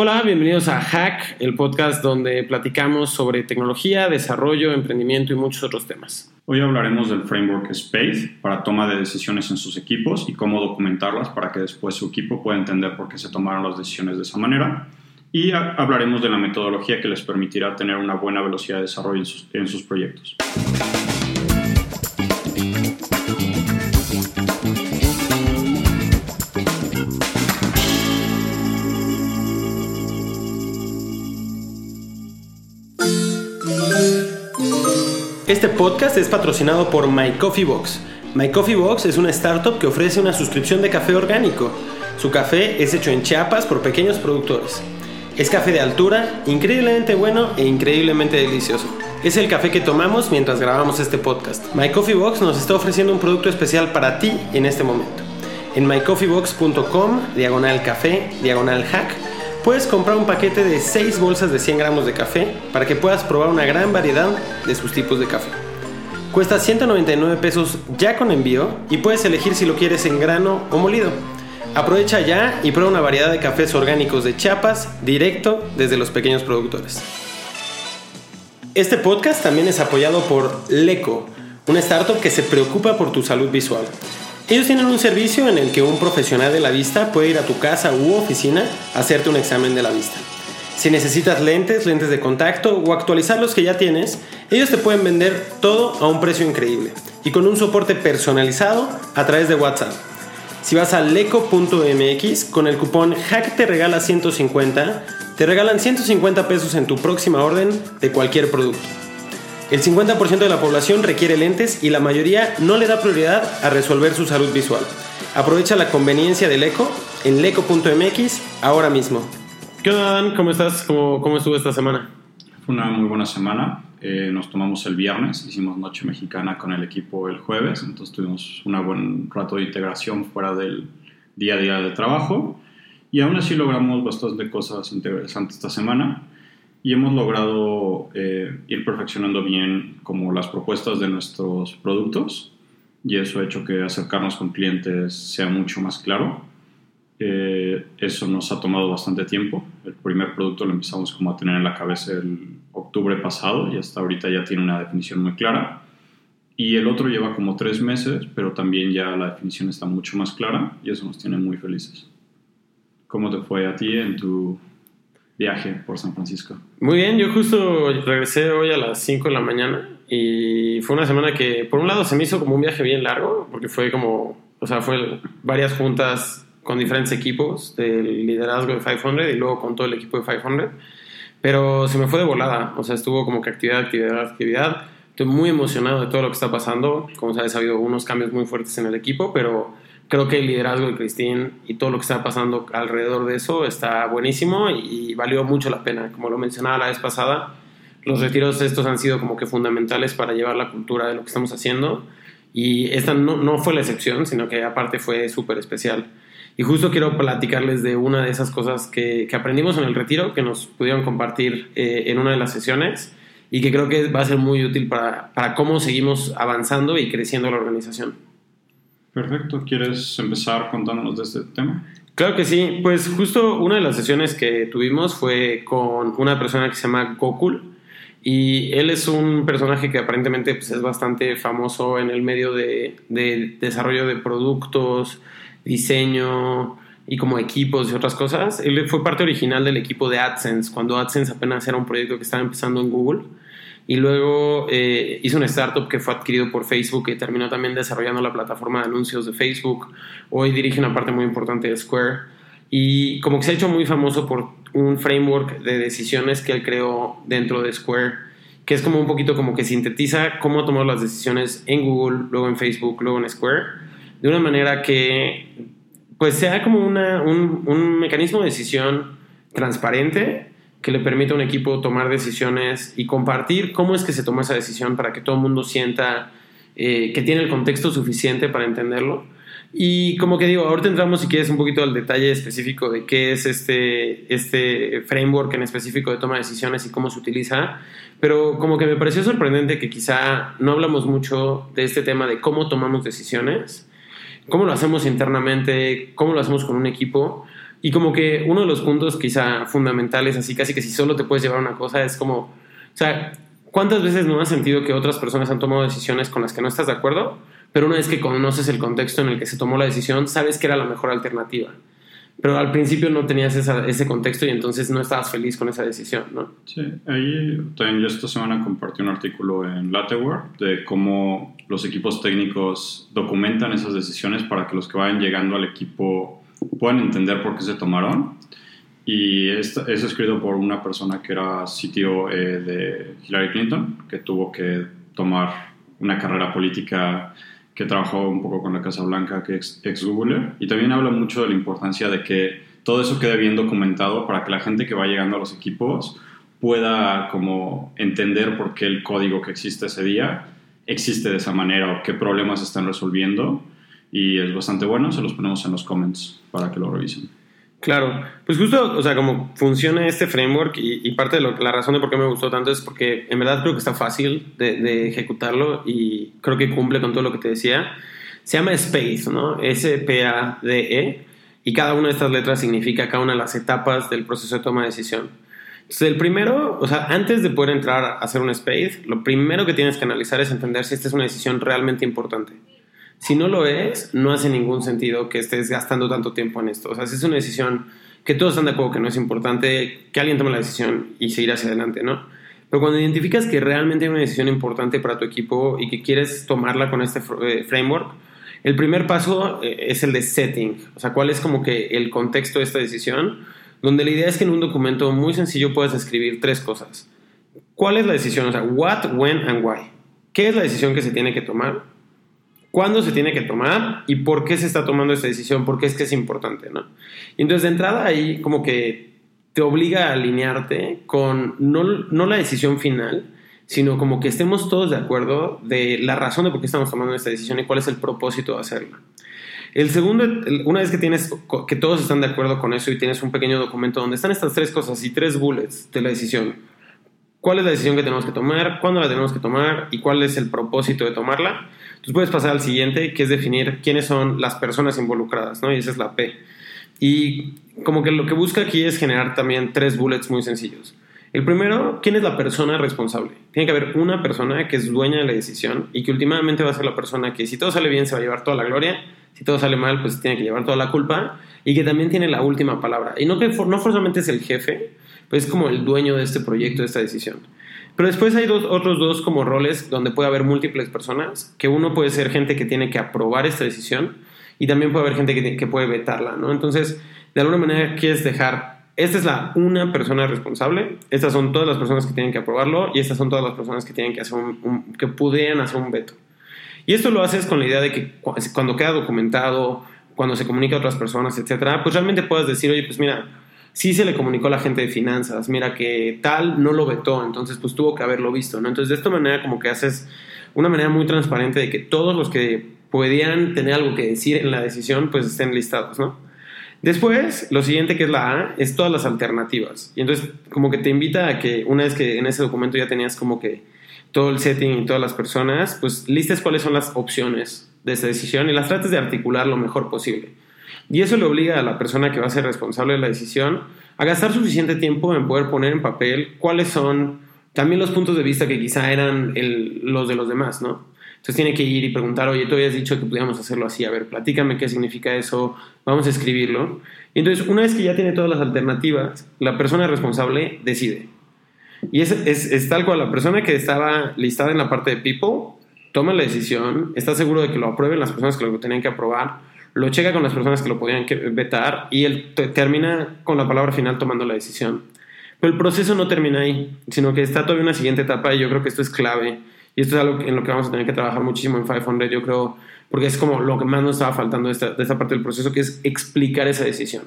Hola, bienvenidos a Hack, el podcast donde platicamos sobre tecnología, desarrollo, emprendimiento y muchos otros temas. Hoy hablaremos del framework SPACE para toma de decisiones en sus equipos y cómo documentarlas para que después su equipo pueda entender por qué se tomaron las decisiones de esa manera. Y hablaremos de la metodología que les permitirá tener una buena velocidad de desarrollo en sus, proyectos. Este podcast es patrocinado por My Coffee Box. My Coffee Box es una startup que ofrece una suscripción de café orgánico. Su café es hecho en Chiapas por pequeños productores. Es café de altura, increíblemente bueno e increíblemente delicioso. Es el café que tomamos mientras grabamos este podcast. My Coffee Box nos está ofreciendo un producto especial para ti en este momento. En mycoffeebox.com, diagonal café, diagonal hack, Puedes comprar un paquete de 6 bolsas de 100 gramos de café para que puedas probar una gran variedad de sus tipos de café. Cuesta 199 pesos ya con envío y puedes elegir si lo quieres en grano o molido. Aprovecha ya y prueba una variedad de cafés orgánicos de Chiapas directo desde los pequeños productores. Este podcast también es apoyado por Leco, una startup que se preocupa por tu salud visual. Ellos tienen un servicio en el que un profesional de la vista puede ir a tu casa u oficina a hacerte un examen de la vista. Si necesitas lentes, lentes de contacto o actualizar los que ya tienes, ellos te pueden vender todo a un precio increíble y con un soporte personalizado a través de WhatsApp. Si vas a leco.mx con el cupón HACK te regala 150, te regalan 150 pesos en tu próxima orden de cualquier producto. El 50% de la población requiere lentes y la mayoría no le da prioridad a resolver su salud visual. Aprovecha la conveniencia del eco en leco.mx ahora mismo. ¿Qué onda, Dan? ¿Cómo estás? ¿Cómo, cómo estuvo esta semana? Fue una muy buena semana. Eh, nos tomamos el viernes, hicimos Noche Mexicana con el equipo el jueves, entonces tuvimos un buen rato de integración fuera del día a día de trabajo y aún así logramos bastante cosas interesantes esta semana y hemos logrado eh, ir perfeccionando bien como las propuestas de nuestros productos y eso ha hecho que acercarnos con clientes sea mucho más claro. Eh, eso nos ha tomado bastante tiempo. El primer producto lo empezamos como a tener en la cabeza el octubre pasado y hasta ahorita ya tiene una definición muy clara. Y el otro lleva como tres meses, pero también ya la definición está mucho más clara y eso nos tiene muy felices. ¿Cómo te fue a ti en tu viaje por San Francisco? Muy bien, yo justo regresé hoy a las 5 de la mañana y fue una semana que por un lado se me hizo como un viaje bien largo, porque fue como, o sea, fue varias juntas con diferentes equipos del liderazgo de 500 y luego con todo el equipo de 500, pero se me fue de volada, o sea, estuvo como que actividad, actividad, actividad. Estoy muy emocionado de todo lo que está pasando. Como sabes, ha habido unos cambios muy fuertes en el equipo, pero creo que el liderazgo de Christine y todo lo que está pasando alrededor de eso está buenísimo y, valió mucho la pena. Como lo mencionaba la vez pasada, los retiros estos han sido como que fundamentales para llevar la cultura de lo que estamos haciendo y esta no, no fue la excepción, sino que aparte fue súper especial. Y justo quiero platicarles de una de esas cosas que, que aprendimos en el retiro, que nos pudieron compartir eh, en una de las sesiones y que creo que va a ser muy útil para, para cómo seguimos avanzando y creciendo la organización. Perfecto, ¿quieres empezar contándonos de este tema? Claro que sí, pues justo una de las sesiones que tuvimos fue con una persona que se llama Gokul y él es un personaje que aparentemente pues, es bastante famoso en el medio de, de desarrollo de productos, diseño y como equipos y otras cosas. Él fue parte original del equipo de AdSense cuando AdSense apenas era un proyecto que estaba empezando en Google y luego eh, hizo una startup que fue adquirido por Facebook y terminó también desarrollando la plataforma de anuncios de Facebook. Hoy dirige una parte muy importante de Square y como que se ha hecho muy famoso por un framework de decisiones que él creó dentro de Square, que es como un poquito como que sintetiza cómo tomar las decisiones en Google, luego en Facebook, luego en Square, de una manera que pues sea como una, un, un mecanismo de decisión transparente que le permita a un equipo tomar decisiones y compartir cómo es que se tomó esa decisión para que todo el mundo sienta eh, que tiene el contexto suficiente para entenderlo. Y como que digo, ahorita entramos si quieres un poquito al detalle específico de qué es este, este framework en específico de toma de decisiones y cómo se utiliza, pero como que me pareció sorprendente que quizá no hablamos mucho de este tema de cómo tomamos decisiones, cómo lo hacemos internamente, cómo lo hacemos con un equipo, Y como que uno de los puntos quizá fundamentales, así casi que si solo te puedes llevar una cosa, es como, o sea, ¿cuántas veces no has sentido que otras personas han tomado decisiones con las que no estás de acuerdo? Pero una vez que conoces el contexto en el que se tomó la decisión, sabes que era la mejor alternativa pero al principio no tenías ese contexto y entonces no estabas feliz con esa decisión. Sí, ahí también yo esta semana compartí un artículo en Lateware de cómo los equipos técnicos documentan esas decisiones para que los que vayan llegando al equipo puedan entender por qué se tomaron. Y es escrito por una persona que era sitio eh, de Hillary Clinton, que tuvo que tomar una carrera política que trabajó un poco con la Casa Blanca, que es ex Googler, y también habla mucho de la importancia de que todo eso quede bien documentado para que la gente que va llegando a los equipos pueda como entender por qué el código que existe ese día existe de esa manera o qué problemas están resolviendo y es bastante bueno, se los ponemos en los comments para que lo revisen. Claro, pues justo, o sea, como funciona este framework y, parte de la razón de por qué me gustó tanto es porque en verdad creo que está fácil de, ejecutarlo y creo que cumple con todo lo que te decía. Se llama SPACE, ¿no? S-P-A-D-E y cada una de estas letras significa cada una de las etapas del proceso de toma de decisión. Entonces, el primero, o sea, antes de poder entrar a hacer un SPACE, lo primero que tienes que analizar es entender si esta es una decisión realmente importante. Si no lo es, no hace ningún sentido que estés gastando tanto tiempo en esto. O sea, si es una decisión que todos están de acuerdo que no es importante, que alguien tome la decisión y seguir hacia adelante, ¿no? Pero cuando identificas que realmente hay una decisión importante para tu equipo y que quieres tomarla con este eh, framework, el primer paso eh, es el de setting. O sea, cuál es como que el contexto de esta decisión, donde la idea es que en un documento muy sencillo puedas escribir tres cosas. ¿Cuál es la decisión? O sea, what, when and why. ¿Qué es la decisión que se tiene que tomar? Cuándo se tiene que tomar y por qué se está tomando esta decisión, por qué es que es importante, ¿no? Entonces de entrada ahí como que te obliga a alinearte con no, no la decisión final, sino como que estemos todos de acuerdo de la razón de por qué estamos tomando esta decisión y cuál es el propósito de hacerla. El segundo, una vez que tienes que todos están de acuerdo con eso y tienes un pequeño documento donde están estas tres cosas y tres bullets de la decisión, cuál es la decisión que tenemos que tomar, cuándo la tenemos que tomar y cuál es el propósito de tomarla, entonces puedes pasar al siguiente, que es definir quiénes son las personas involucradas, ¿no? Y esa es la P. Y como que lo que busca aquí es generar también tres bullets muy sencillos. El primero, ¿quién es la persona responsable? Tiene que haber una persona que es dueña de la decisión y que últimamente va a ser la persona que si todo sale bien se va a llevar toda la gloria, si todo sale mal pues tiene que llevar toda la culpa y que también tiene la última palabra. Y no que no forzosamente es el jefe, pues es como el dueño de este proyecto, de esta decisión. Pero después hay otros dos como roles donde puede haber múltiples personas, que uno puede ser gente que tiene que aprobar esta decisión y también puede haber gente que, que puede vetarla, ¿no? Entonces, de alguna manera quieres dejar, esta es la una persona responsable, estas son todas las personas que tienen que aprobarlo y estas son todas las personas que tienen que hacer un, que pudieran hacer un veto. Y esto lo haces con la idea de que cuando queda documentado, cuando se comunica a otras personas, etcétera, pues realmente puedas decir, oye, pues mira, sí se le comunicó a la gente de finanzas, mira que tal no lo vetó, entonces pues tuvo que haberlo visto, ¿no? Entonces de esta manera como que haces una manera muy transparente de que todos los que podían tener algo que decir en la decisión pues estén listados, ¿no? Después, lo siguiente que es la A, es todas las alternativas. Y entonces como que te invita a que una vez que en ese documento ya tenías como que todo el setting y todas las personas, pues listes cuáles son las opciones de esa decisión y las trates de articular lo mejor posible. Y eso le obliga a la persona que va a ser responsable de la decisión a gastar suficiente tiempo en poder poner en papel cuáles son también los puntos de vista que quizá eran los de los demás, ¿no? Entonces tiene que ir y preguntar, oye, tú habías dicho que pudiéramos hacerlo así, a ver, platícame qué significa eso, vamos a escribirlo. Y entonces, una vez que ya tiene todas las alternativas, la persona responsable decide. Y es, es, es tal cual, la persona que estaba listada en la parte de people toma la decisión, está seguro de que lo aprueben las personas que lo tenían que aprobar, lo checa con las personas que lo podían vetar y él termina con la palabra final tomando la decisión. Pero el proceso no termina ahí, sino que está todavía una siguiente etapa y yo creo que esto es clave. Y esto es algo en lo que vamos a tener que trabajar muchísimo en 500, yo creo, porque es como lo que más nos estaba faltando de esta, de esta parte del proceso, que es explicar esa decisión.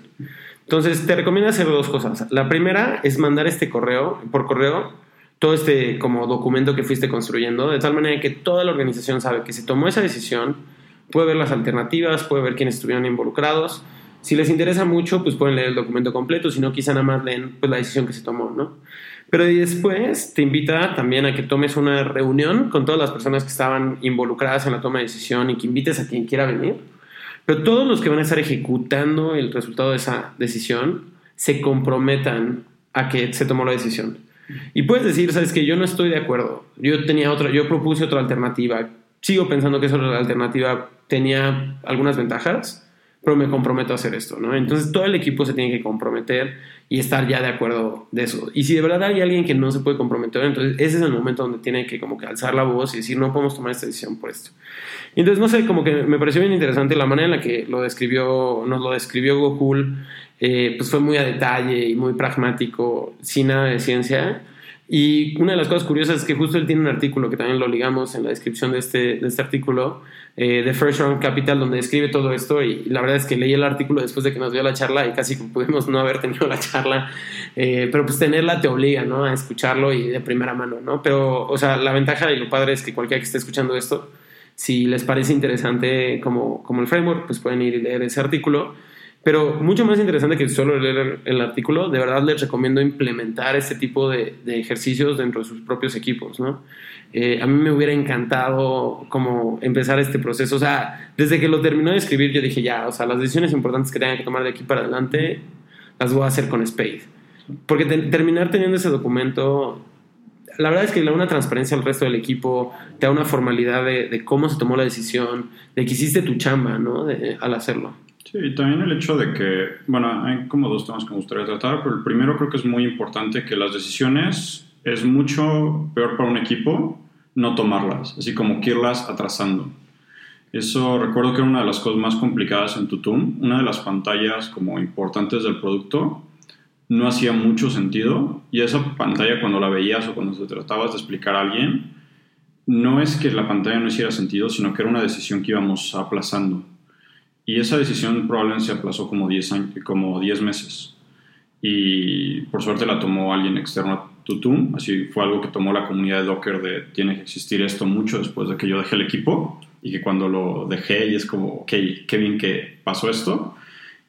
Entonces, te recomiendo hacer dos cosas. La primera es mandar este correo, por correo, todo este como documento que fuiste construyendo, de tal manera que toda la organización sabe que se tomó esa decisión, puede ver las alternativas, puede ver quiénes estuvieron involucrados. Si les interesa mucho, pues pueden leer el documento completo, si no, quizá nada más leen pues, la decisión que se tomó, ¿no? Pero después te invita también a que tomes una reunión con todas las personas que estaban involucradas en la toma de decisión y que invites a quien quiera venir pero todos los que van a estar ejecutando el resultado de esa decisión se comprometan a que se tomó la decisión. Y puedes decir, sabes que yo no estoy de acuerdo. Yo tenía otra, yo propuse otra alternativa. Sigo pensando que esa alternativa tenía algunas ventajas, pero me comprometo a hacer esto, ¿no? Entonces todo el equipo se tiene que comprometer y estar ya de acuerdo de eso. Y si de verdad hay alguien que no se puede comprometer, entonces ese es el momento donde tiene que como que alzar la voz y decir, no podemos tomar esta decisión por esto. Y entonces, no sé, como que me pareció bien interesante la manera en la que lo describió, nos lo describió Gokul, eh, pues fue muy a detalle y muy pragmático, sin nada de ciencia. Y una de las cosas curiosas es que justo él tiene un artículo que también lo ligamos en la descripción de este, de este artículo, eh, de First Round Capital, donde describe todo esto. Y, la verdad es que leí el artículo después de que nos dio la charla y casi pudimos no haber tenido la charla. Eh, pero pues tenerla te obliga, ¿no? A escucharlo y de primera mano, ¿no? Pero, o sea, la ventaja y lo padre es que cualquiera que esté escuchando esto, si les parece interesante como, como el framework, pues pueden ir y leer ese artículo. Pero mucho más interesante que solo leer el artículo, de verdad les recomiendo implementar este tipo de, ejercicios dentro de sus propios equipos, ¿no? Eh, a mí me hubiera encantado como empezar este proceso, o sea, desde que lo terminó de escribir yo dije, ya, o sea, las decisiones importantes que tenga que tomar de aquí para adelante las voy a hacer con Spade. Porque terminar teniendo ese documento, la verdad es que le da una transparencia al resto del equipo, te da una formalidad de, cómo se tomó la decisión, de que hiciste tu chamba, ¿no? al hacerlo. Sí, y también el hecho de que, bueno, hay como dos temas que me gustaría tratar, pero el primero creo que es muy importante que las decisiones es mucho peor para un equipo no tomarlas, así como que irlas atrasando. Eso recuerdo que era una de las cosas más complicadas en Tutum, una de las pantallas como importantes del producto no hacía mucho sentido y esa pantalla cuando la veías o cuando te tratabas de explicar a alguien, no es que la pantalla no hiciera sentido, sino que era una decisión que íbamos aplazando. Y esa decisión probablemente se aplazó como 10, años, como 10 meses. Y por suerte la tomó alguien externo a Tutum. Así fue algo que tomó la comunidad de Docker de tiene que existir esto mucho después de que yo dejé el equipo. Y que cuando lo dejé y es como, ok, qué bien que pasó esto.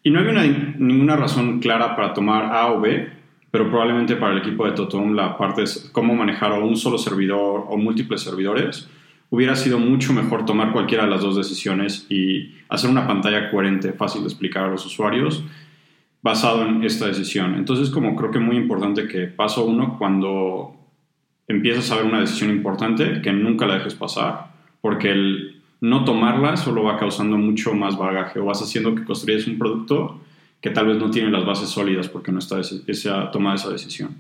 Y no había ninguna razón clara para tomar A o B, pero probablemente para el equipo de Totum la parte es cómo manejar un solo servidor o múltiples servidores hubiera sido mucho mejor tomar cualquiera de las dos decisiones y hacer una pantalla coherente, fácil de explicar a los usuarios, basado en esta decisión. Entonces, como creo que es muy importante que paso uno, cuando empiezas a ver una decisión importante, que nunca la dejes pasar, porque el no tomarla solo va causando mucho más bagaje o vas haciendo que construyes un producto que tal vez no tiene las bases sólidas porque no está esa, tomada esa decisión.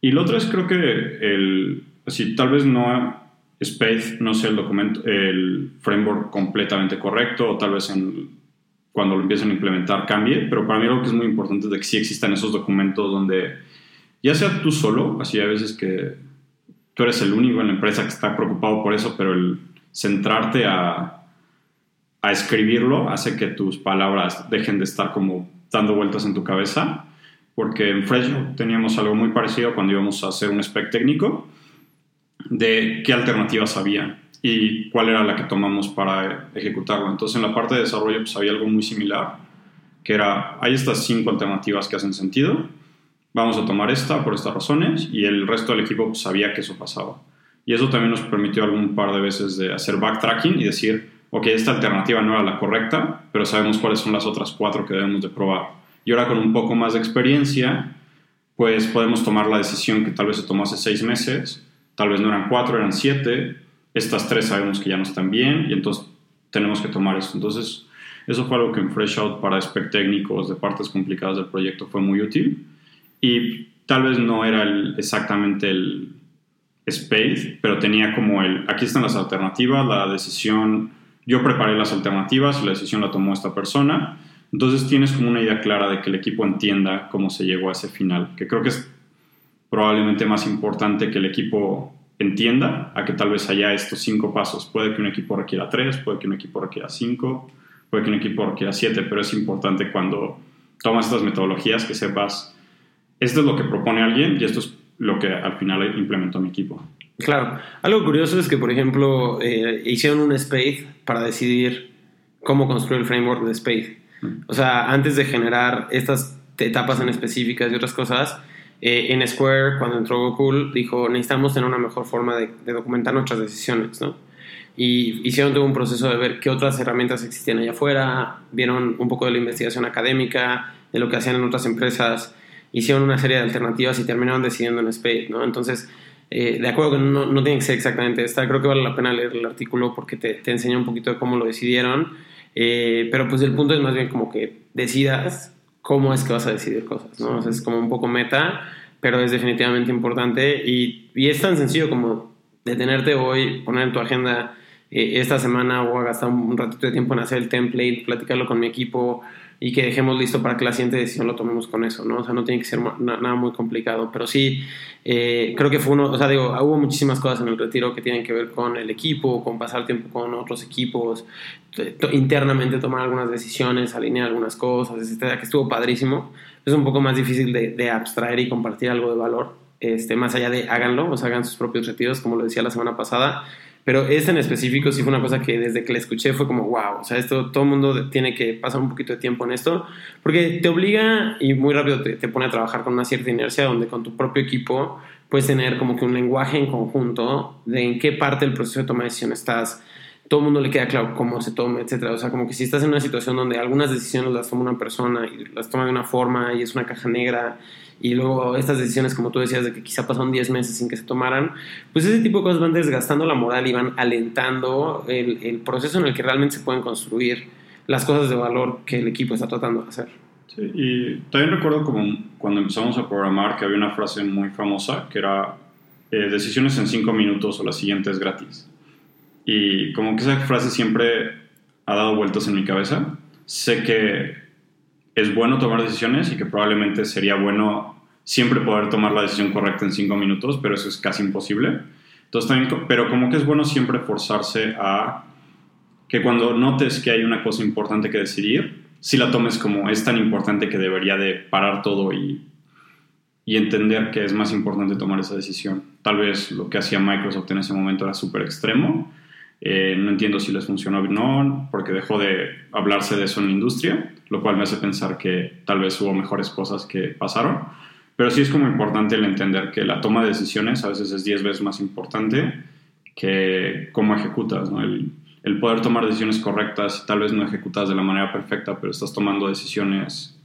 Y lo otro es creo que el, así, tal vez no Space no sé el documento, el framework completamente correcto o tal vez cuando lo empiecen a implementar cambie, pero para mí lo que es muy importante es que sí existan esos documentos donde ya sea tú solo, así a veces que tú eres el único en la empresa que está preocupado por eso, pero el centrarte a, a escribirlo hace que tus palabras dejen de estar como dando vueltas en tu cabeza, porque en Fresno teníamos algo muy parecido cuando íbamos a hacer un spec técnico de qué alternativas había y cuál era la que tomamos para ejecutarlo. Entonces en la parte de desarrollo pues había algo muy similar, que era, hay estas cinco alternativas que hacen sentido, vamos a tomar esta por estas razones y el resto del equipo pues, sabía que eso pasaba. Y eso también nos permitió algún par de veces de hacer backtracking y decir, ok, esta alternativa no era la correcta, pero sabemos cuáles son las otras cuatro que debemos de probar. Y ahora con un poco más de experiencia, pues podemos tomar la decisión que tal vez se tomó hace seis meses tal vez no eran cuatro, eran siete, estas tres sabemos que ya no están bien y entonces tenemos que tomar esto. Entonces, eso fue algo que en Fresh Out para aspectos técnicos de partes complicadas del proyecto fue muy útil y tal vez no era exactamente el space, pero tenía como el, aquí están las alternativas, la decisión, yo preparé las alternativas la decisión la tomó esta persona. Entonces tienes como una idea clara de que el equipo entienda cómo se llegó a ese final, que creo que es probablemente más importante que el equipo entienda a que tal vez haya estos cinco pasos. Puede que un equipo requiera tres, puede que un equipo requiera cinco, puede que un equipo requiera siete, pero es importante cuando tomas estas metodologías que sepas, esto es lo que propone alguien y esto es lo que al final implementó mi equipo. Claro, algo curioso es que, por ejemplo, eh, hicieron un Spade para decidir cómo construir el framework de Spade. Mm. O sea, antes de generar estas etapas en específicas y otras cosas, eh, en Square, cuando entró Google, dijo, necesitamos tener una mejor forma de, documentar nuestras decisiones, ¿no? y hicieron todo un proceso de ver qué otras herramientas existían allá afuera, vieron un poco de la investigación académica, de lo que hacían en otras empresas, hicieron una serie de alternativas y terminaron decidiendo en Spade, ¿no? Entonces, eh, de acuerdo que no, no, tiene que ser exactamente esta, creo que vale la pena leer el artículo porque te, te enseña un poquito de cómo lo decidieron, eh, pero pues el punto es más bien como que decidas cómo es que vas a decidir cosas, ¿no? O sea, es como un poco meta, pero es definitivamente importante y, y es tan sencillo como detenerte hoy, poner en tu agenda eh, esta semana a gastar un ratito de tiempo en hacer el template, platicarlo con mi equipo y que dejemos listo para que la siguiente decisión lo tomemos con eso, ¿no? O sea, no tiene que ser nada muy complicado, pero sí, eh, creo que fue uno, o sea, digo, hubo muchísimas cosas en el retiro que tienen que ver con el equipo, con pasar tiempo con otros equipos, internamente tomar algunas decisiones, alinear algunas cosas, etcétera, que estuvo padrísimo. Es un poco más difícil de, abstraer y compartir algo de valor, este, más allá de háganlo, o sea, hagan sus propios retiros, como lo decía la semana pasada pero este en específico sí fue una cosa que desde que la escuché fue como, wow, o sea, esto todo el mundo tiene que pasar un poquito de tiempo en esto, porque te obliga y muy rápido te, te, pone a trabajar con una cierta inercia donde con tu propio equipo puedes tener como que un lenguaje en conjunto de en qué parte del proceso de toma de decisión estás, todo el mundo le queda claro cómo se toma, etcétera. O sea, como que si estás en una situación donde algunas decisiones las toma una persona y las toma de una forma y es una caja negra y luego estas decisiones, como tú decías, de que quizá pasaron 10 meses sin que se tomaran, pues ese tipo de cosas van desgastando la moral y van alentando el, el proceso en el que realmente se pueden construir las cosas de valor que el equipo está tratando de hacer. Sí, y también recuerdo como cuando empezamos a programar que había una frase muy famosa que era eh, decisiones en 5 minutos o la siguiente es gratis. Y como que esa frase siempre ha dado vueltas en mi cabeza. Sé que es bueno tomar decisiones y que probablemente sería bueno siempre poder tomar la decisión correcta en cinco minutos, pero eso es casi imposible. Entonces también, pero como que es bueno siempre forzarse a que cuando notes que hay una cosa importante que decidir, si la tomes como es tan importante que debería de parar todo y, y entender que es más importante tomar esa decisión. Tal vez lo que hacía Microsoft en ese momento era súper extremo. Eh, no entiendo si les funcionó o no, porque dejó de hablarse de eso en la industria lo cual me hace pensar que tal vez hubo mejores cosas que pasaron. Pero sí es como importante el entender que la toma de decisiones a veces es 10 veces más importante que cómo ejecutas, el, poder tomar decisiones correctas, tal vez no ejecutas de la manera perfecta, pero estás tomando decisiones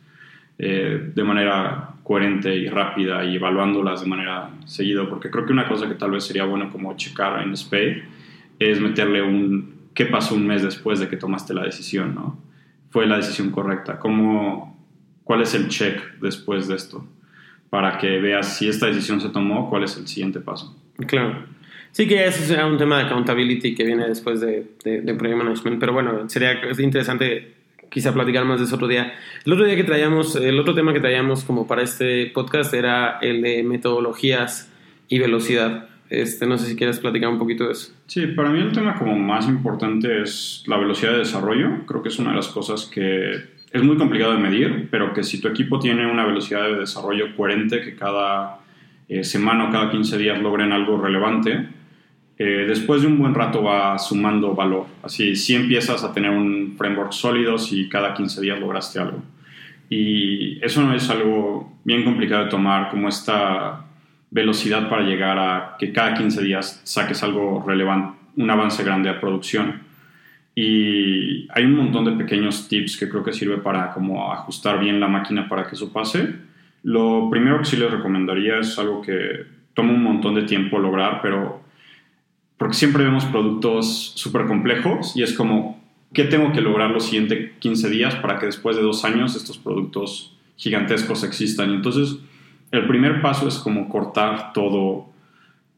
eh, de manera coherente y rápida y evaluándolas de manera seguida, porque creo que una cosa que tal vez sería bueno como checar en Spade es meterle un qué pasó un mes después de que tomaste la decisión, ¿no? fue la decisión correcta? ¿Cómo, ¿Cuál es el check después de esto? Para que veas si esta decisión se tomó, cuál es el siguiente paso. Claro. Sí que ese será un tema de accountability que viene después de, de, project management, pero bueno, sería interesante quizá platicar más de eso otro día. El otro día que traíamos, el otro tema que traíamos como para este podcast era el de metodologías y velocidad. Este, no sé si quieres platicar un poquito de eso. Sí, para mí el tema como más importante es la velocidad de desarrollo. Creo que es una de las cosas que es muy complicado de medir, pero que si tu equipo tiene una velocidad de desarrollo coherente, que cada eh, semana o cada 15 días logren algo relevante, eh, después de un buen rato va sumando valor. Así, si empiezas a tener un framework sólido, si cada 15 días lograste algo. Y eso no es algo bien complicado de tomar, como esta velocidad para llegar a que cada 15 días saques algo relevante, un avance grande a producción. Y hay un montón de pequeños tips que creo que sirve para como ajustar bien la máquina para que eso pase. Lo primero que sí les recomendaría es algo que toma un montón de tiempo lograr, pero porque siempre vemos productos súper complejos y es como, ¿qué tengo que lograr los siguientes 15 días para que después de dos años estos productos gigantescos existan? Y entonces, el primer paso es como cortar todo,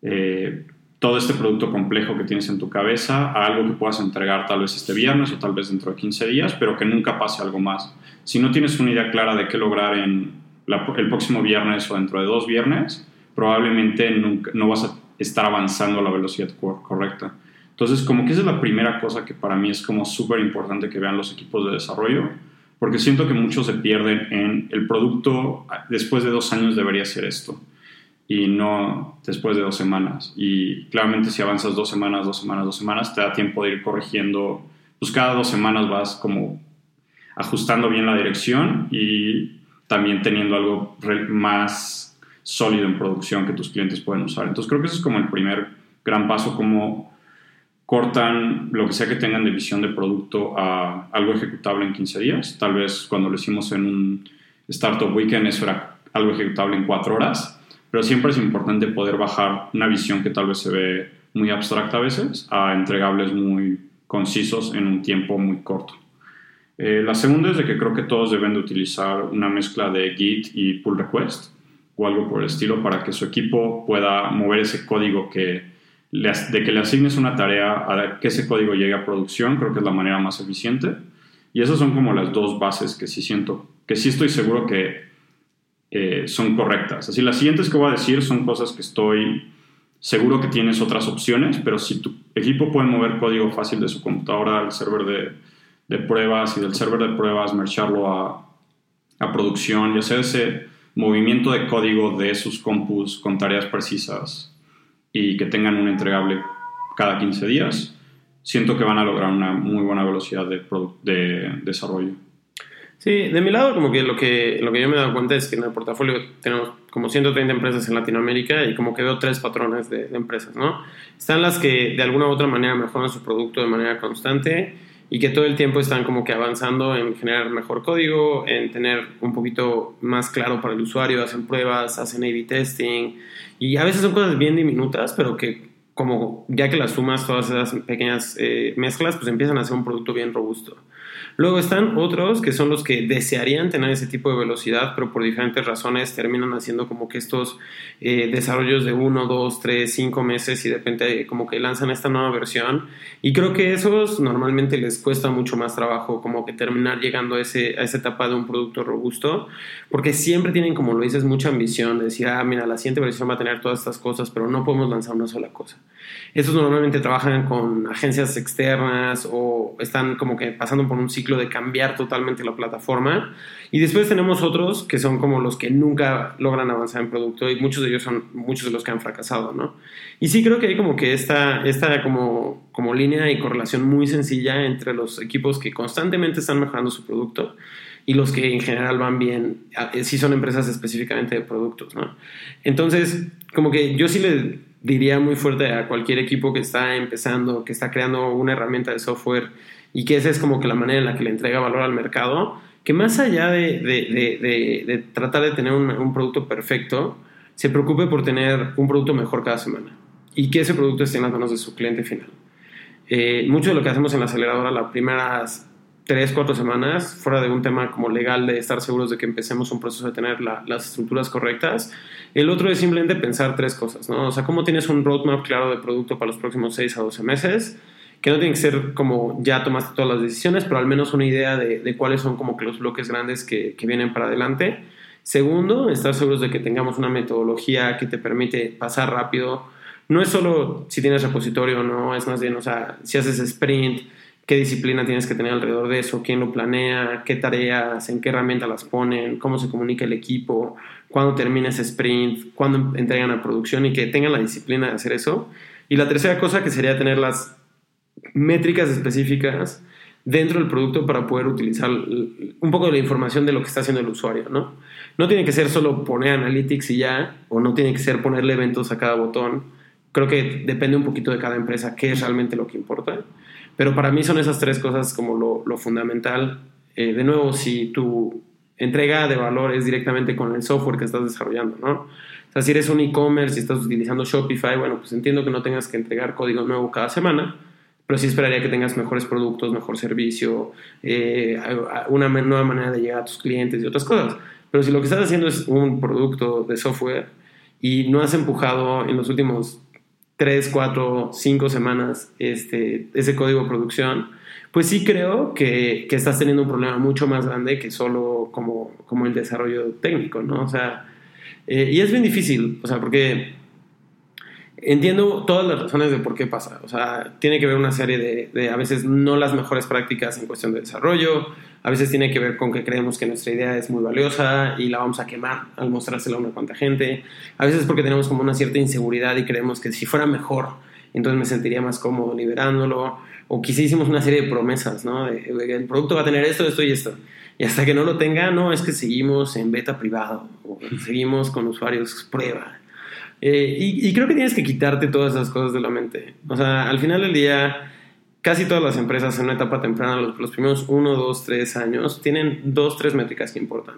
eh, todo este producto complejo que tienes en tu cabeza a algo que puedas entregar tal vez este viernes o tal vez dentro de 15 días, pero que nunca pase algo más. Si no tienes una idea clara de qué lograr en el próximo viernes o dentro de dos viernes, probablemente nunca, no vas a estar avanzando a la velocidad correcta. Entonces, como que esa es la primera cosa que para mí es como súper importante que vean los equipos de desarrollo porque siento que muchos se pierden en el producto después de dos años debería ser esto y no después de dos semanas. Y claramente si avanzas dos semanas, dos semanas, dos semanas, te da tiempo de ir corrigiendo, pues cada dos semanas vas como ajustando bien la dirección y también teniendo algo más sólido en producción que tus clientes pueden usar. Entonces creo que ese es como el primer gran paso, como cortan lo que sea que tengan de visión de producto a algo ejecutable en 15 días. Tal vez cuando lo hicimos en un Startup Weekend eso era algo ejecutable en 4 horas, pero siempre es importante poder bajar una visión que tal vez se ve muy abstracta a veces a entregables muy concisos en un tiempo muy corto. Eh, la segunda es de que creo que todos deben de utilizar una mezcla de Git y pull request o algo por el estilo para que su equipo pueda mover ese código que de que le asignes una tarea a que ese código llegue a producción, creo que es la manera más eficiente. Y esas son como las dos bases que sí siento, que sí estoy seguro que eh, son correctas. Así, las siguientes que voy a decir son cosas que estoy seguro que tienes otras opciones, pero si tu equipo puede mover código fácil de su computadora al server de, pruebas y del server de pruebas marcharlo a, a producción y hacer ese movimiento de código de sus compus con tareas precisas y que tengan un entregable cada 15 días, siento que van a lograr una muy buena velocidad de, de desarrollo. Sí, de mi lado como que lo, que lo que yo me he dado cuenta es que en el portafolio tenemos como 130 empresas en Latinoamérica y como que veo tres patrones de, de empresas, ¿no? Están las que de alguna u otra manera mejoran su producto de manera constante y que todo el tiempo están como que avanzando en generar mejor código, en tener un poquito más claro para el usuario, hacen pruebas, hacen A-B testing y a veces son cosas bien diminutas, pero que como ya que las sumas todas esas pequeñas eh, mezclas, pues empiezan a ser un producto bien robusto. Luego están otros que son los que desearían tener ese tipo de velocidad, pero por diferentes razones terminan haciendo como que estos eh, desarrollos de uno, dos, tres, cinco meses y de repente como que lanzan esta nueva versión. Y creo que esos normalmente les cuesta mucho más trabajo como que terminar llegando a, ese, a esa etapa de un producto robusto, porque siempre tienen, como lo dices, mucha ambición de decir, ah, mira, la siguiente versión va a tener todas estas cosas, pero no podemos lanzar una sola cosa. Esos normalmente trabajan con agencias externas o están como que pasando por un ciclo de cambiar totalmente la plataforma. Y después tenemos otros que son como los que nunca logran avanzar en producto y muchos de ellos son muchos de los que han fracasado, ¿no? Y sí creo que hay como que esta, esta como, como línea y correlación muy sencilla entre los equipos que constantemente están mejorando su producto y los que en general van bien, si son empresas específicamente de productos, ¿no? Entonces, como que yo sí le diría muy fuerte a cualquier equipo que está empezando, que está creando una herramienta de software y que esa es como que la manera en la que le entrega valor al mercado, que más allá de, de, de, tratar de tener un, producto perfecto, se preocupe por tener un producto mejor cada semana y que ese producto esté en las manos de su cliente final. Eh, mucho de lo que hacemos en la aceleradora las primeras tres, cuatro semanas, fuera de un tema como legal de estar seguros de que empecemos un proceso de tener las estructuras correctas. El otro es simplemente pensar tres cosas, ¿no? O sea, cómo tienes un roadmap claro de producto para los próximos 6 a 12 meses, que no tiene que ser como ya tomaste todas las decisiones, pero al menos una idea de, cuáles son como que los bloques grandes que, vienen para adelante. Segundo, estar seguros de que tengamos una metodología que te permite pasar rápido. No es solo si tienes repositorio o no, es más bien, o sea, si haces sprint, qué disciplina tienes que tener alrededor de eso, quién lo planea, qué tareas, en qué herramienta las ponen, cómo se comunica el equipo, cuándo termina ese sprint, cuándo entregan a producción y que tengan la disciplina de hacer eso. Y la tercera cosa que sería tener las métricas específicas dentro del producto para poder utilizar un poco de la información de lo que está haciendo el usuario, ¿no? No tiene que ser solo poner analytics y ya, o no tiene que ser ponerle eventos a cada botón. Creo que depende un poquito de cada empresa qué es realmente lo que importa. Pero para mí son esas tres cosas como lo, fundamental. Eh, de nuevo, si tu entrega de valor es directamente con el software que estás desarrollando, ¿no? O sea, si eres un e-commerce y estás utilizando Shopify, bueno, pues entiendo que no tengas que entregar código nuevo cada semana, pero sí esperaría que tengas mejores productos, mejor servicio, eh, una nueva manera de llegar a tus clientes y otras cosas. Pero si lo que estás haciendo es un producto de software y no has empujado en los últimos 3, 4, 5 semanas este, ese código de producción, pues sí creo que, que, estás teniendo un problema mucho más grande que solo como, como el desarrollo técnico, ¿no? O sea, eh, y es bien difícil, o sea, porque entiendo todas las razones de por qué pasa. O sea, tiene que ver una serie de, de, a veces no las mejores prácticas en cuestión de desarrollo, a veces tiene que ver con que creemos que nuestra idea es muy valiosa y la vamos a quemar al mostrársela a una cuanta gente. A veces porque tenemos como una cierta inseguridad y creemos que si fuera mejor, entonces me sentiría más cómodo liberándolo. O quizá hicimos una serie de promesas, ¿no? el producto va a tener esto, esto y esto. Y hasta que no lo tenga, no, es que seguimos en beta privado o seguimos con usuarios prueba Eh, y, y, creo que tienes que quitarte todas esas cosas de la mente. O sea, al final del día, casi todas las empresas en una etapa temprana, los, los primeros uno, dos, tres años, tienen dos, tres métricas que importan.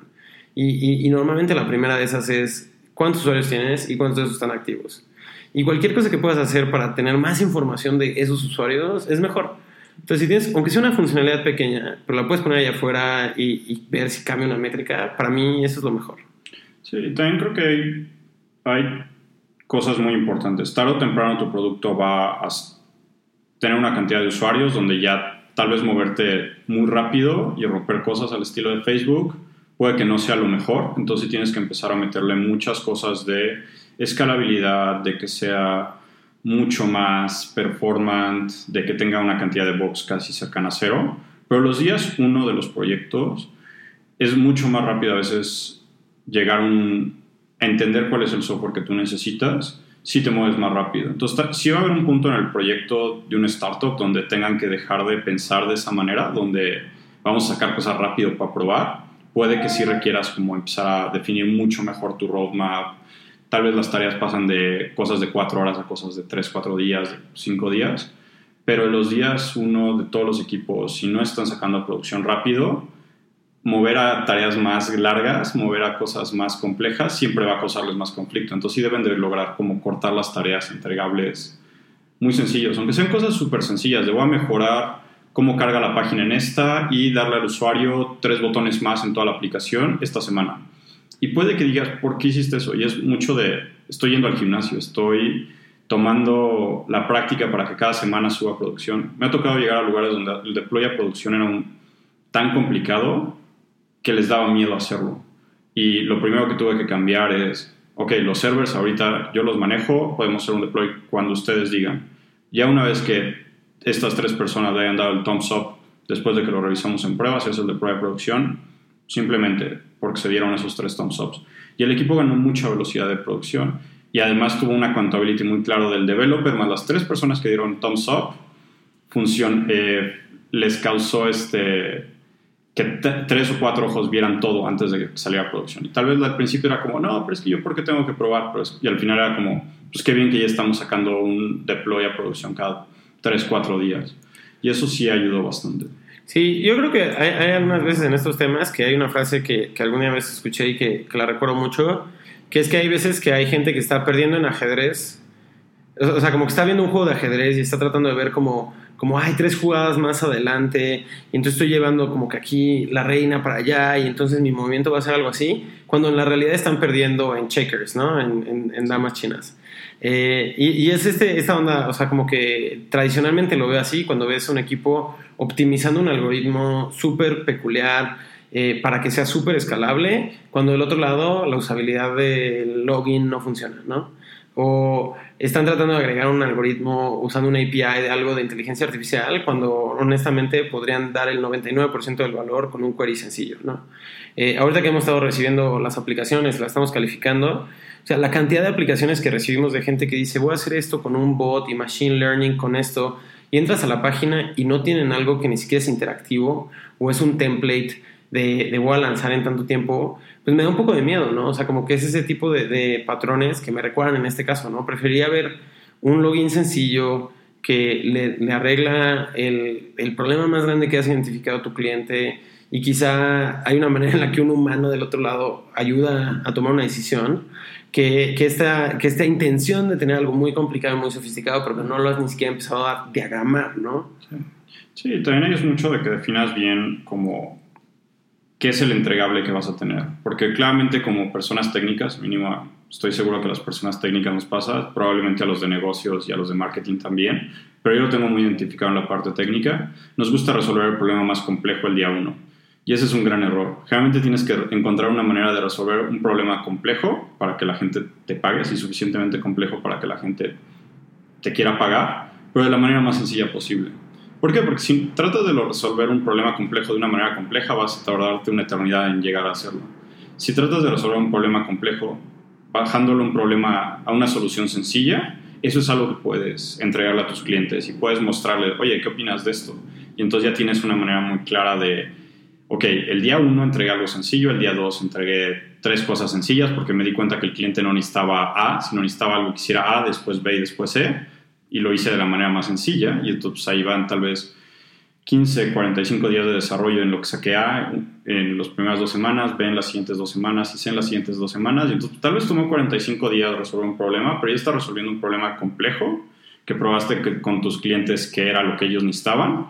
Y, y, normalmente la primera de esas es cuántos usuarios tienes y cuántos de esos están activos. Y cualquier cosa que puedas hacer para tener más información de esos usuarios es mejor. Entonces, si tienes, aunque sea una funcionalidad pequeña, pero la puedes poner ahí afuera y, y ver si cambia una métrica, para mí eso es lo mejor. Sí, también creo que hay cosas muy importantes. Tarde o temprano tu producto va a tener una cantidad de usuarios donde ya tal vez moverte muy rápido y romper cosas al estilo de Facebook puede que no sea lo mejor. Entonces tienes que empezar a meterle muchas cosas de escalabilidad, de que sea mucho más performance, de que tenga una cantidad de box casi cercana a cero. Pero los días uno de los proyectos es mucho más rápido a veces llegar a, un, entender cuál es el software que tú necesitas si te mueves más rápido. Entonces, si va a haber un punto en el proyecto de una startup donde tengan que dejar de pensar de esa manera, donde vamos a sacar cosas rápido para probar, puede que sí requieras como empezar a definir mucho mejor tu roadmap, Tal vez las tareas pasan de cosas de cuatro horas a cosas de tres, cuatro días, cinco días, pero en los días uno de todos los equipos, si no están sacando producción rápido, mover a tareas más largas, mover a cosas más complejas, siempre va a causarles más conflicto. Entonces sí deben de lograr como cortar las tareas entregables muy sencillos, aunque sean cosas súper sencillas, de voy a mejorar cómo carga la página en esta y darle al usuario tres botones más en toda la aplicación esta semana y puede que digas, ¿por qué hiciste eso? Y es mucho de, estoy yendo al gimnasio, estoy tomando la práctica para que cada semana suba producción. Me ha tocado llegar a lugares donde el deploy a producción era tan complicado que les daba miedo hacerlo. Y lo primero que tuve que cambiar es, ok, los servers ahorita yo los manejo, podemos hacer un deploy cuando ustedes digan. Ya una vez que estas tres personas le hayan dado el thumbs up después de que lo revisamos en pruebas, es el deploy a producción, simplemente porque se dieron esos tres thumbs ups. Y el equipo ganó mucha velocidad de producción y además tuvo una accountability muy claro del developer, más las tres personas que dieron thumbs up, función, eh, les causó este, que tres o cuatro ojos vieran todo antes de que saliera a producción. Y tal vez al principio era como, no, pero es que yo, ¿por qué tengo que probar? y al final era como, pues qué bien que ya estamos sacando un deploy a producción cada tres, cuatro días. Y eso sí ayudó bastante. Sí, yo creo que hay, algunas veces en estos temas que hay una frase que, que alguna vez escuché y que, que, la recuerdo mucho, que es que hay veces que hay gente que está perdiendo en ajedrez, o sea, como que está viendo un juego de ajedrez y está tratando de ver como, como hay tres jugadas más adelante, y entonces estoy llevando como que aquí la reina para allá, y entonces mi movimiento va a ser algo así, cuando en la realidad están perdiendo en checkers, ¿no? En, en, en damas chinas. Eh, y, y, es este, esta onda, o sea, como que tradicionalmente lo veo así, cuando ves un equipo optimizando un algoritmo súper peculiar eh, para que sea súper escalable, cuando del otro lado la usabilidad del login no funciona, ¿no? O están tratando de agregar un algoritmo usando una API de algo de inteligencia artificial, cuando honestamente podrían dar el 99% del valor con un query sencillo, ¿no? Eh, ahorita que hemos estado recibiendo las aplicaciones, las estamos calificando, o sea, la cantidad de aplicaciones que recibimos de gente que dice, voy a hacer esto con un bot y machine learning con esto, y entras a la página y no tienen algo que ni siquiera es interactivo o es un template de, de voy a lanzar en tanto tiempo, pues me da un poco de miedo, ¿no? O sea, como que es ese tipo de, patrones que me recuerdan en este caso, ¿no? Preferiría ver un login sencillo que le, arregla el, el, problema más grande que has identificado tu cliente y quizá hay una manera en la que un humano del otro lado ayuda a tomar una decisión que, que, esta, que esta intención de tener algo muy complicado y muy sofisticado, pero que no lo has ni siquiera empezado a diagramar, ¿no? Sí, también es mucho de que definas bien como qué es el entregable que vas a tener. Porque claramente como personas técnicas, mínimo estoy seguro que a las personas técnicas nos pasa, probablemente a los de negocios y a los de marketing también, pero yo lo tengo muy identificado en la parte técnica, nos gusta resolver el problema más complejo el día uno. Y ese es un gran error. Generalmente tienes que encontrar una manera de resolver un problema complejo para que la gente te pague, si suficientemente complejo para que la gente te quiera pagar, pero de la manera más sencilla posible. ¿Por qué? Porque si tratas de resolver un problema complejo de una manera compleja, vas a tardarte una eternidad en llegar a hacerlo. Si tratas de resolver un problema complejo bajándolo un problema a una solución sencilla, eso es algo que puedes entregarle a tus clientes y puedes mostrarles, oye, ¿qué opinas de esto? Y entonces ya tienes una manera muy clara de ok, el día 1 entregué algo sencillo, el día 2 entregué tres cosas sencillas porque me di cuenta que el cliente no necesitaba A, sino necesitaba algo que hiciera A, después B y después C, y lo hice de la manera más sencilla, y entonces ahí van tal vez 15, 45 días de desarrollo en lo que saqué A en las primeras dos semanas, B en las siguientes dos semanas y C en las siguientes dos semanas. Y entonces tal vez tomó 45 días resolver un problema, pero ya está resolviendo un problema complejo que probaste que, con tus clientes que era lo que ellos necesitaban.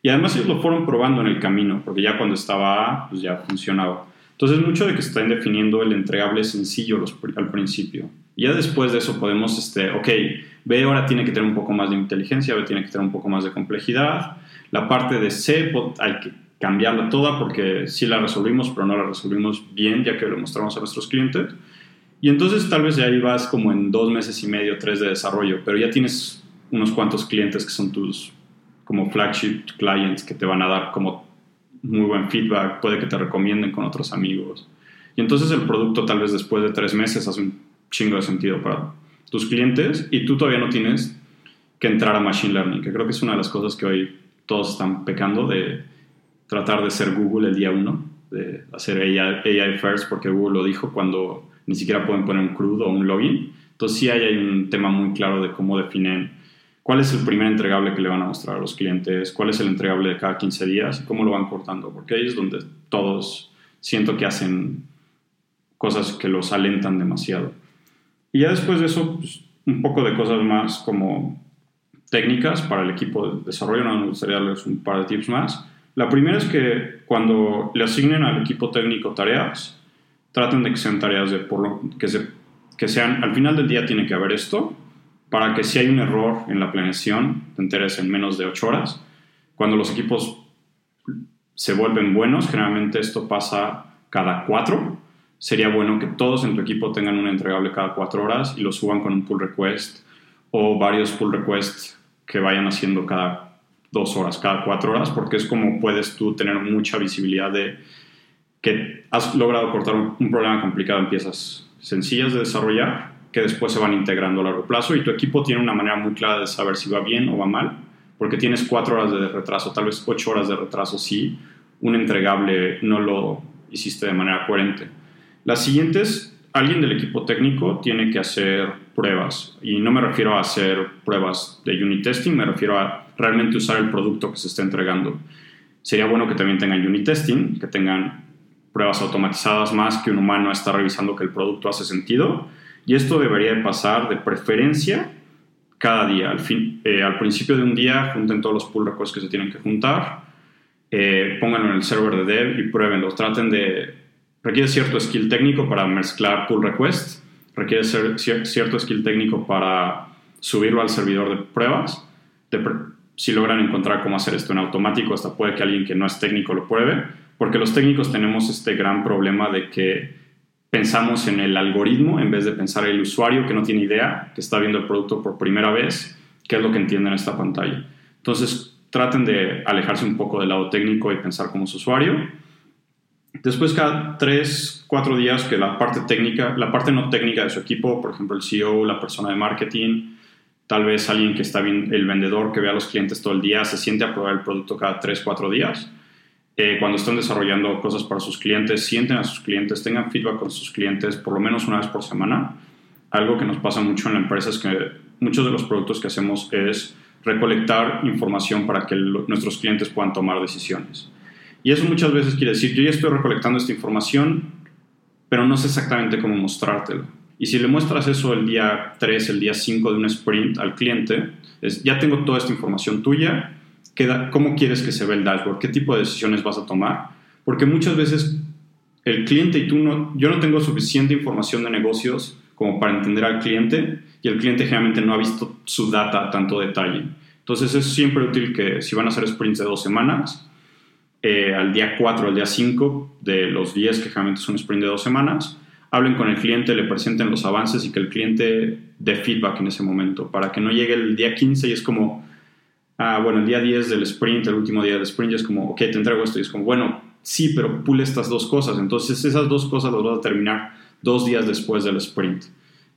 Y además ellos lo fueron probando en el camino, porque ya cuando estaba A, pues ya funcionaba. Entonces mucho de que se están definiendo el entregable sencillo los, al principio. Y ya después de eso podemos, este, ok, B ahora tiene que tener un poco más de inteligencia, B tiene que tener un poco más de complejidad la parte de C hay que cambiarla toda porque sí la resolvimos, pero no la resolvimos bien ya que lo mostramos a nuestros clientes. Y entonces tal vez ya ahí vas como en dos meses y medio, tres de desarrollo, pero ya tienes unos cuantos clientes que son tus como flagship clients que te van a dar como muy buen feedback, puede que te recomienden con otros amigos. Y entonces el producto tal vez después de tres meses hace un chingo de sentido para tus clientes y tú todavía no tienes que entrar a Machine Learning, que creo que es una de las cosas que hoy todos están pecando de tratar de ser Google el día uno, de hacer AI, first, porque Google lo dijo cuando ni siquiera pueden poner un CRUD o un login. Entonces sí hay, un tema muy claro de cómo definen cuál es el primer entregable que le van a mostrar a los clientes, cuál es el entregable de cada 15 días y cómo lo van cortando, porque ahí es donde todos siento que hacen cosas que los alentan demasiado. Y ya después de eso, pues, un poco de cosas más como técnicas para el equipo de desarrollo, no me gustaría darles un par de tips más. La primera es que cuando le asignen al equipo técnico tareas, traten de que sean tareas de por lo, que, se, que sean, al final del día tiene que haber esto, para que si hay un error en la planeación, te enteres en menos de 8 horas. Cuando los equipos se vuelven buenos, generalmente esto pasa cada 4. Sería bueno que todos en tu equipo tengan un entregable cada 4 horas y lo suban con un pull request o varios pull requests que vayan haciendo cada dos horas, cada cuatro horas, porque es como puedes tú tener mucha visibilidad de que has logrado cortar un, problema complicado en piezas sencillas de desarrollar que después se van integrando a largo plazo y tu equipo tiene una manera muy clara de saber si va bien o va mal, porque tienes cuatro horas de retraso, tal vez ocho horas de retraso si un entregable no lo hiciste de manera coherente. Las siguientes, alguien del equipo técnico tiene que hacer pruebas. Y no me refiero a hacer pruebas de unit testing, me refiero a realmente usar el producto que se está entregando. Sería bueno que también tengan unit testing, que tengan pruebas automatizadas más que un humano está revisando que el producto hace sentido. Y esto debería de pasar de preferencia cada día. Al, fin, eh, al principio de un día junten todos los pull requests que se tienen que juntar, eh, pónganlo en el server de dev y pruébenlo. Traten de... Requiere cierto skill técnico para mezclar pull requests requiere cierto skill técnico para subirlo al servidor de pruebas. si logran encontrar cómo hacer esto en automático, hasta puede que alguien que no es técnico lo pruebe, porque los técnicos tenemos este gran problema de que pensamos en el algoritmo en vez de pensar en el usuario que no tiene idea, que está viendo el producto por primera vez, qué es lo que entiende en esta pantalla. Entonces, traten de alejarse un poco del lado técnico y pensar como su usuario Después, cada tres, cuatro días, que la parte técnica, la parte no técnica de su equipo, por ejemplo, el CEO, la persona de marketing, tal vez alguien que está bien, el vendedor que ve a los clientes todo el día, se siente a probar el producto cada tres, cuatro días. Eh, cuando están desarrollando cosas para sus clientes, sienten a sus clientes, tengan feedback con sus clientes por lo menos una vez por semana. Algo que nos pasa mucho en la empresa es que muchos de los productos que hacemos es recolectar información para que nuestros clientes puedan tomar decisiones. Y eso muchas veces quiere decir, yo ya estoy recolectando esta información, pero no sé exactamente cómo mostrártelo. Y si le muestras eso el día 3, el día 5 de un sprint al cliente, es, ya tengo toda esta información tuya, ¿cómo quieres que se vea el dashboard? ¿Qué tipo de decisiones vas a tomar? Porque muchas veces el cliente y tú no, yo no tengo suficiente información de negocios como para entender al cliente y el cliente generalmente no ha visto su data a tanto detalle. Entonces es siempre útil que si van a hacer sprints de dos semanas, eh, al día 4, al día 5 de los 10, que generalmente es un sprint de dos semanas, hablen con el cliente, le presenten los avances y que el cliente dé feedback en ese momento, para que no llegue el día 15 y es como, ah, bueno, el día 10 del sprint, el último día del sprint, y es como, ok, te entrego esto, y es como, bueno, sí, pero pule estas dos cosas, entonces esas dos cosas las vas a terminar dos días después del sprint.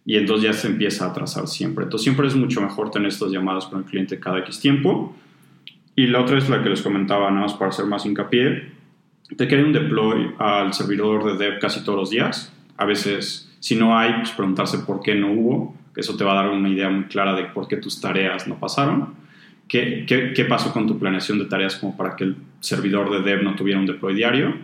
Y entonces ya se empieza a atrasar siempre. Entonces siempre es mucho mejor tener estas llamadas con el cliente cada X tiempo y la otra es la que les comentaba, nada más para hacer más hincapié. te quiere un deploy al servidor de dev casi todos los días. A veces, si no hay, pues preguntarse por qué no hubo, eso te va a dar una idea muy clara de por qué tus tareas no pasaron. ¿Qué, qué, qué pasó con tu planeación de tareas como para que el servidor de dev no tuviera un deploy diario?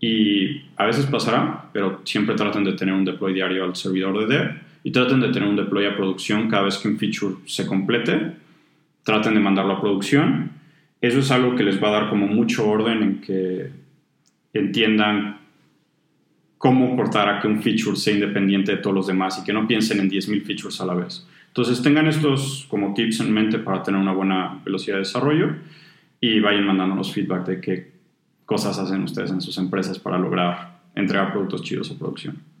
Y a veces pasará, pero siempre traten de tener un deploy diario al servidor de dev y traten de tener un deploy a producción cada vez que un feature se complete. Traten de mandarlo a producción. Eso es algo que les va a dar como mucho orden en que entiendan cómo cortar a que un feature sea independiente de todos los demás y que no piensen en 10.000 features a la vez. Entonces tengan estos como tips en mente para tener una buena velocidad de desarrollo y vayan mandándonos feedback de qué cosas hacen ustedes en sus empresas para lograr entregar productos chidos a producción.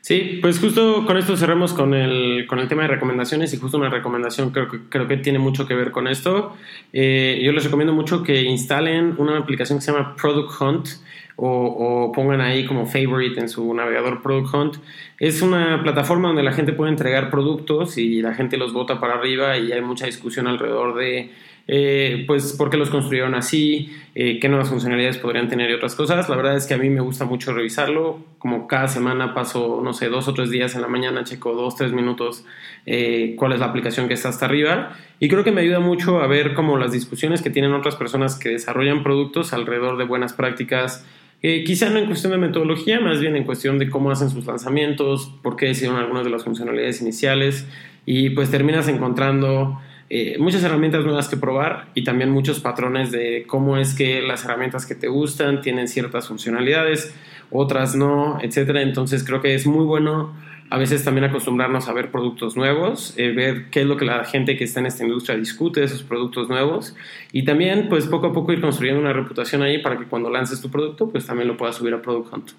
Sí, pues justo con esto cerramos con el, con el tema de recomendaciones y justo una recomendación creo que, creo que tiene mucho que ver con esto. Eh, yo les recomiendo mucho que instalen una aplicación que se llama Product Hunt o, o, pongan ahí como favorite en su navegador Product Hunt. Es una plataforma donde la gente puede entregar productos y la gente los vota para arriba y hay mucha discusión alrededor de eh, pues por qué los construyeron así, eh, qué nuevas funcionalidades podrían tener y otras cosas. La verdad es que a mí me gusta mucho revisarlo, como cada semana paso, no sé, dos o tres días en la mañana, checo dos, tres minutos eh, cuál es la aplicación que está hasta arriba y creo que me ayuda mucho a ver como las discusiones que tienen otras personas que desarrollan productos alrededor de buenas prácticas. quizá no en cuestión de metodología, más bien en cuestión de cómo hacen sus lanzamientos, por qué decidieron algunas de las funcionalidades iniciales y pues terminas encontrando eh, muchas herramientas nuevas que probar y también muchos patrones de cómo es que las herramientas que te gustan tienen ciertas funcionalidades, otras no, etcétera. Entonces creo que es muy bueno a veces también acostumbrarnos a ver productos nuevos, eh, ver qué es lo que la gente que está en esta industria discute de esos productos nuevos y también pues poco a poco ir construyendo una reputación ahí para que cuando lances tu producto pues también lo puedas subir a Product Hunt.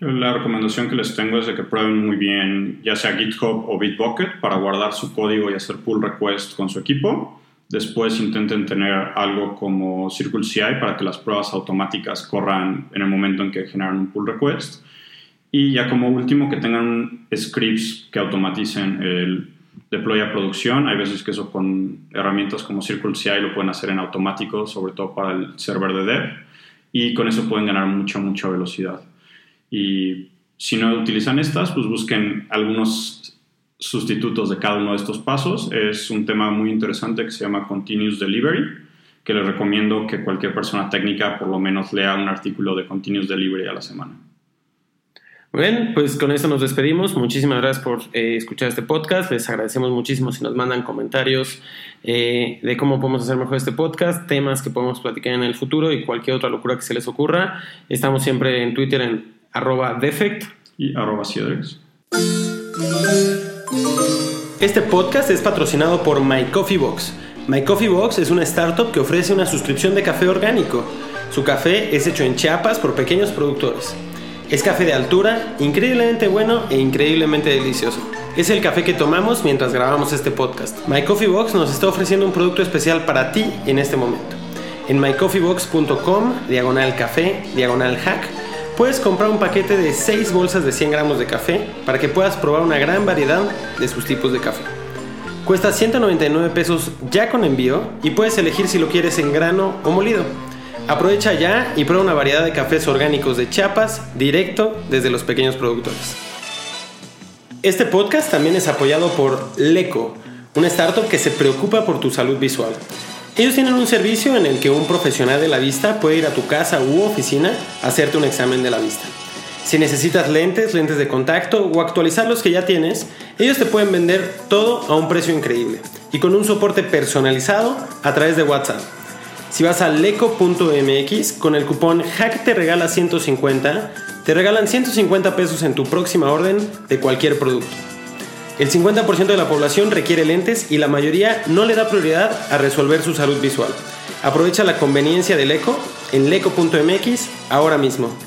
La recomendación que les tengo es de que prueben muy bien ya sea GitHub o Bitbucket para guardar su código y hacer pull request con su equipo. Después intenten tener algo como Circle CI para que las pruebas automáticas corran en el momento en que generan un pull request. Y ya como último que tengan scripts que automaticen el deploy a producción. Hay veces que eso con herramientas como Circle CI lo pueden hacer en automático, sobre todo para el server de dev. Y con eso pueden ganar mucha, mucha velocidad. Y si no utilizan estas, pues busquen algunos sustitutos de cada uno de estos pasos. Es un tema muy interesante que se llama Continuous Delivery, que les recomiendo que cualquier persona técnica por lo menos lea un artículo de Continuous Delivery a la semana. Muy bien, pues con esto nos despedimos. Muchísimas gracias por eh, escuchar este podcast. Les agradecemos muchísimo si nos mandan comentarios eh, de cómo podemos hacer mejor este podcast, temas que podemos platicar en el futuro y cualquier otra locura que se les ocurra. Estamos siempre en Twitter en arroba defect y arroba Este podcast es patrocinado por My Coffee Box. My Coffee Box es una startup que ofrece una suscripción de café orgánico. Su café es hecho en Chiapas por pequeños productores. Es café de altura, increíblemente bueno e increíblemente delicioso. Es el café que tomamos mientras grabamos este podcast. My Coffee Box nos está ofreciendo un producto especial para ti en este momento. En mycoffeebox.com, diagonal café, diagonal hack, Puedes comprar un paquete de 6 bolsas de 100 gramos de café para que puedas probar una gran variedad de sus tipos de café. Cuesta 199 pesos ya con envío y puedes elegir si lo quieres en grano o molido. Aprovecha ya y prueba una variedad de cafés orgánicos de Chiapas directo desde los pequeños productores. Este podcast también es apoyado por Leco, una startup que se preocupa por tu salud visual. Ellos tienen un servicio en el que un profesional de la vista puede ir a tu casa u oficina a hacerte un examen de la vista. Si necesitas lentes, lentes de contacto o actualizar los que ya tienes, ellos te pueden vender todo a un precio increíble y con un soporte personalizado a través de WhatsApp. Si vas a leco.mx con el cupón HACK te regala 150, te regalan 150 pesos en tu próxima orden de cualquier producto. El 50% de la población requiere lentes y la mayoría no le da prioridad a resolver su salud visual. Aprovecha la conveniencia del eco en leco.mx ahora mismo.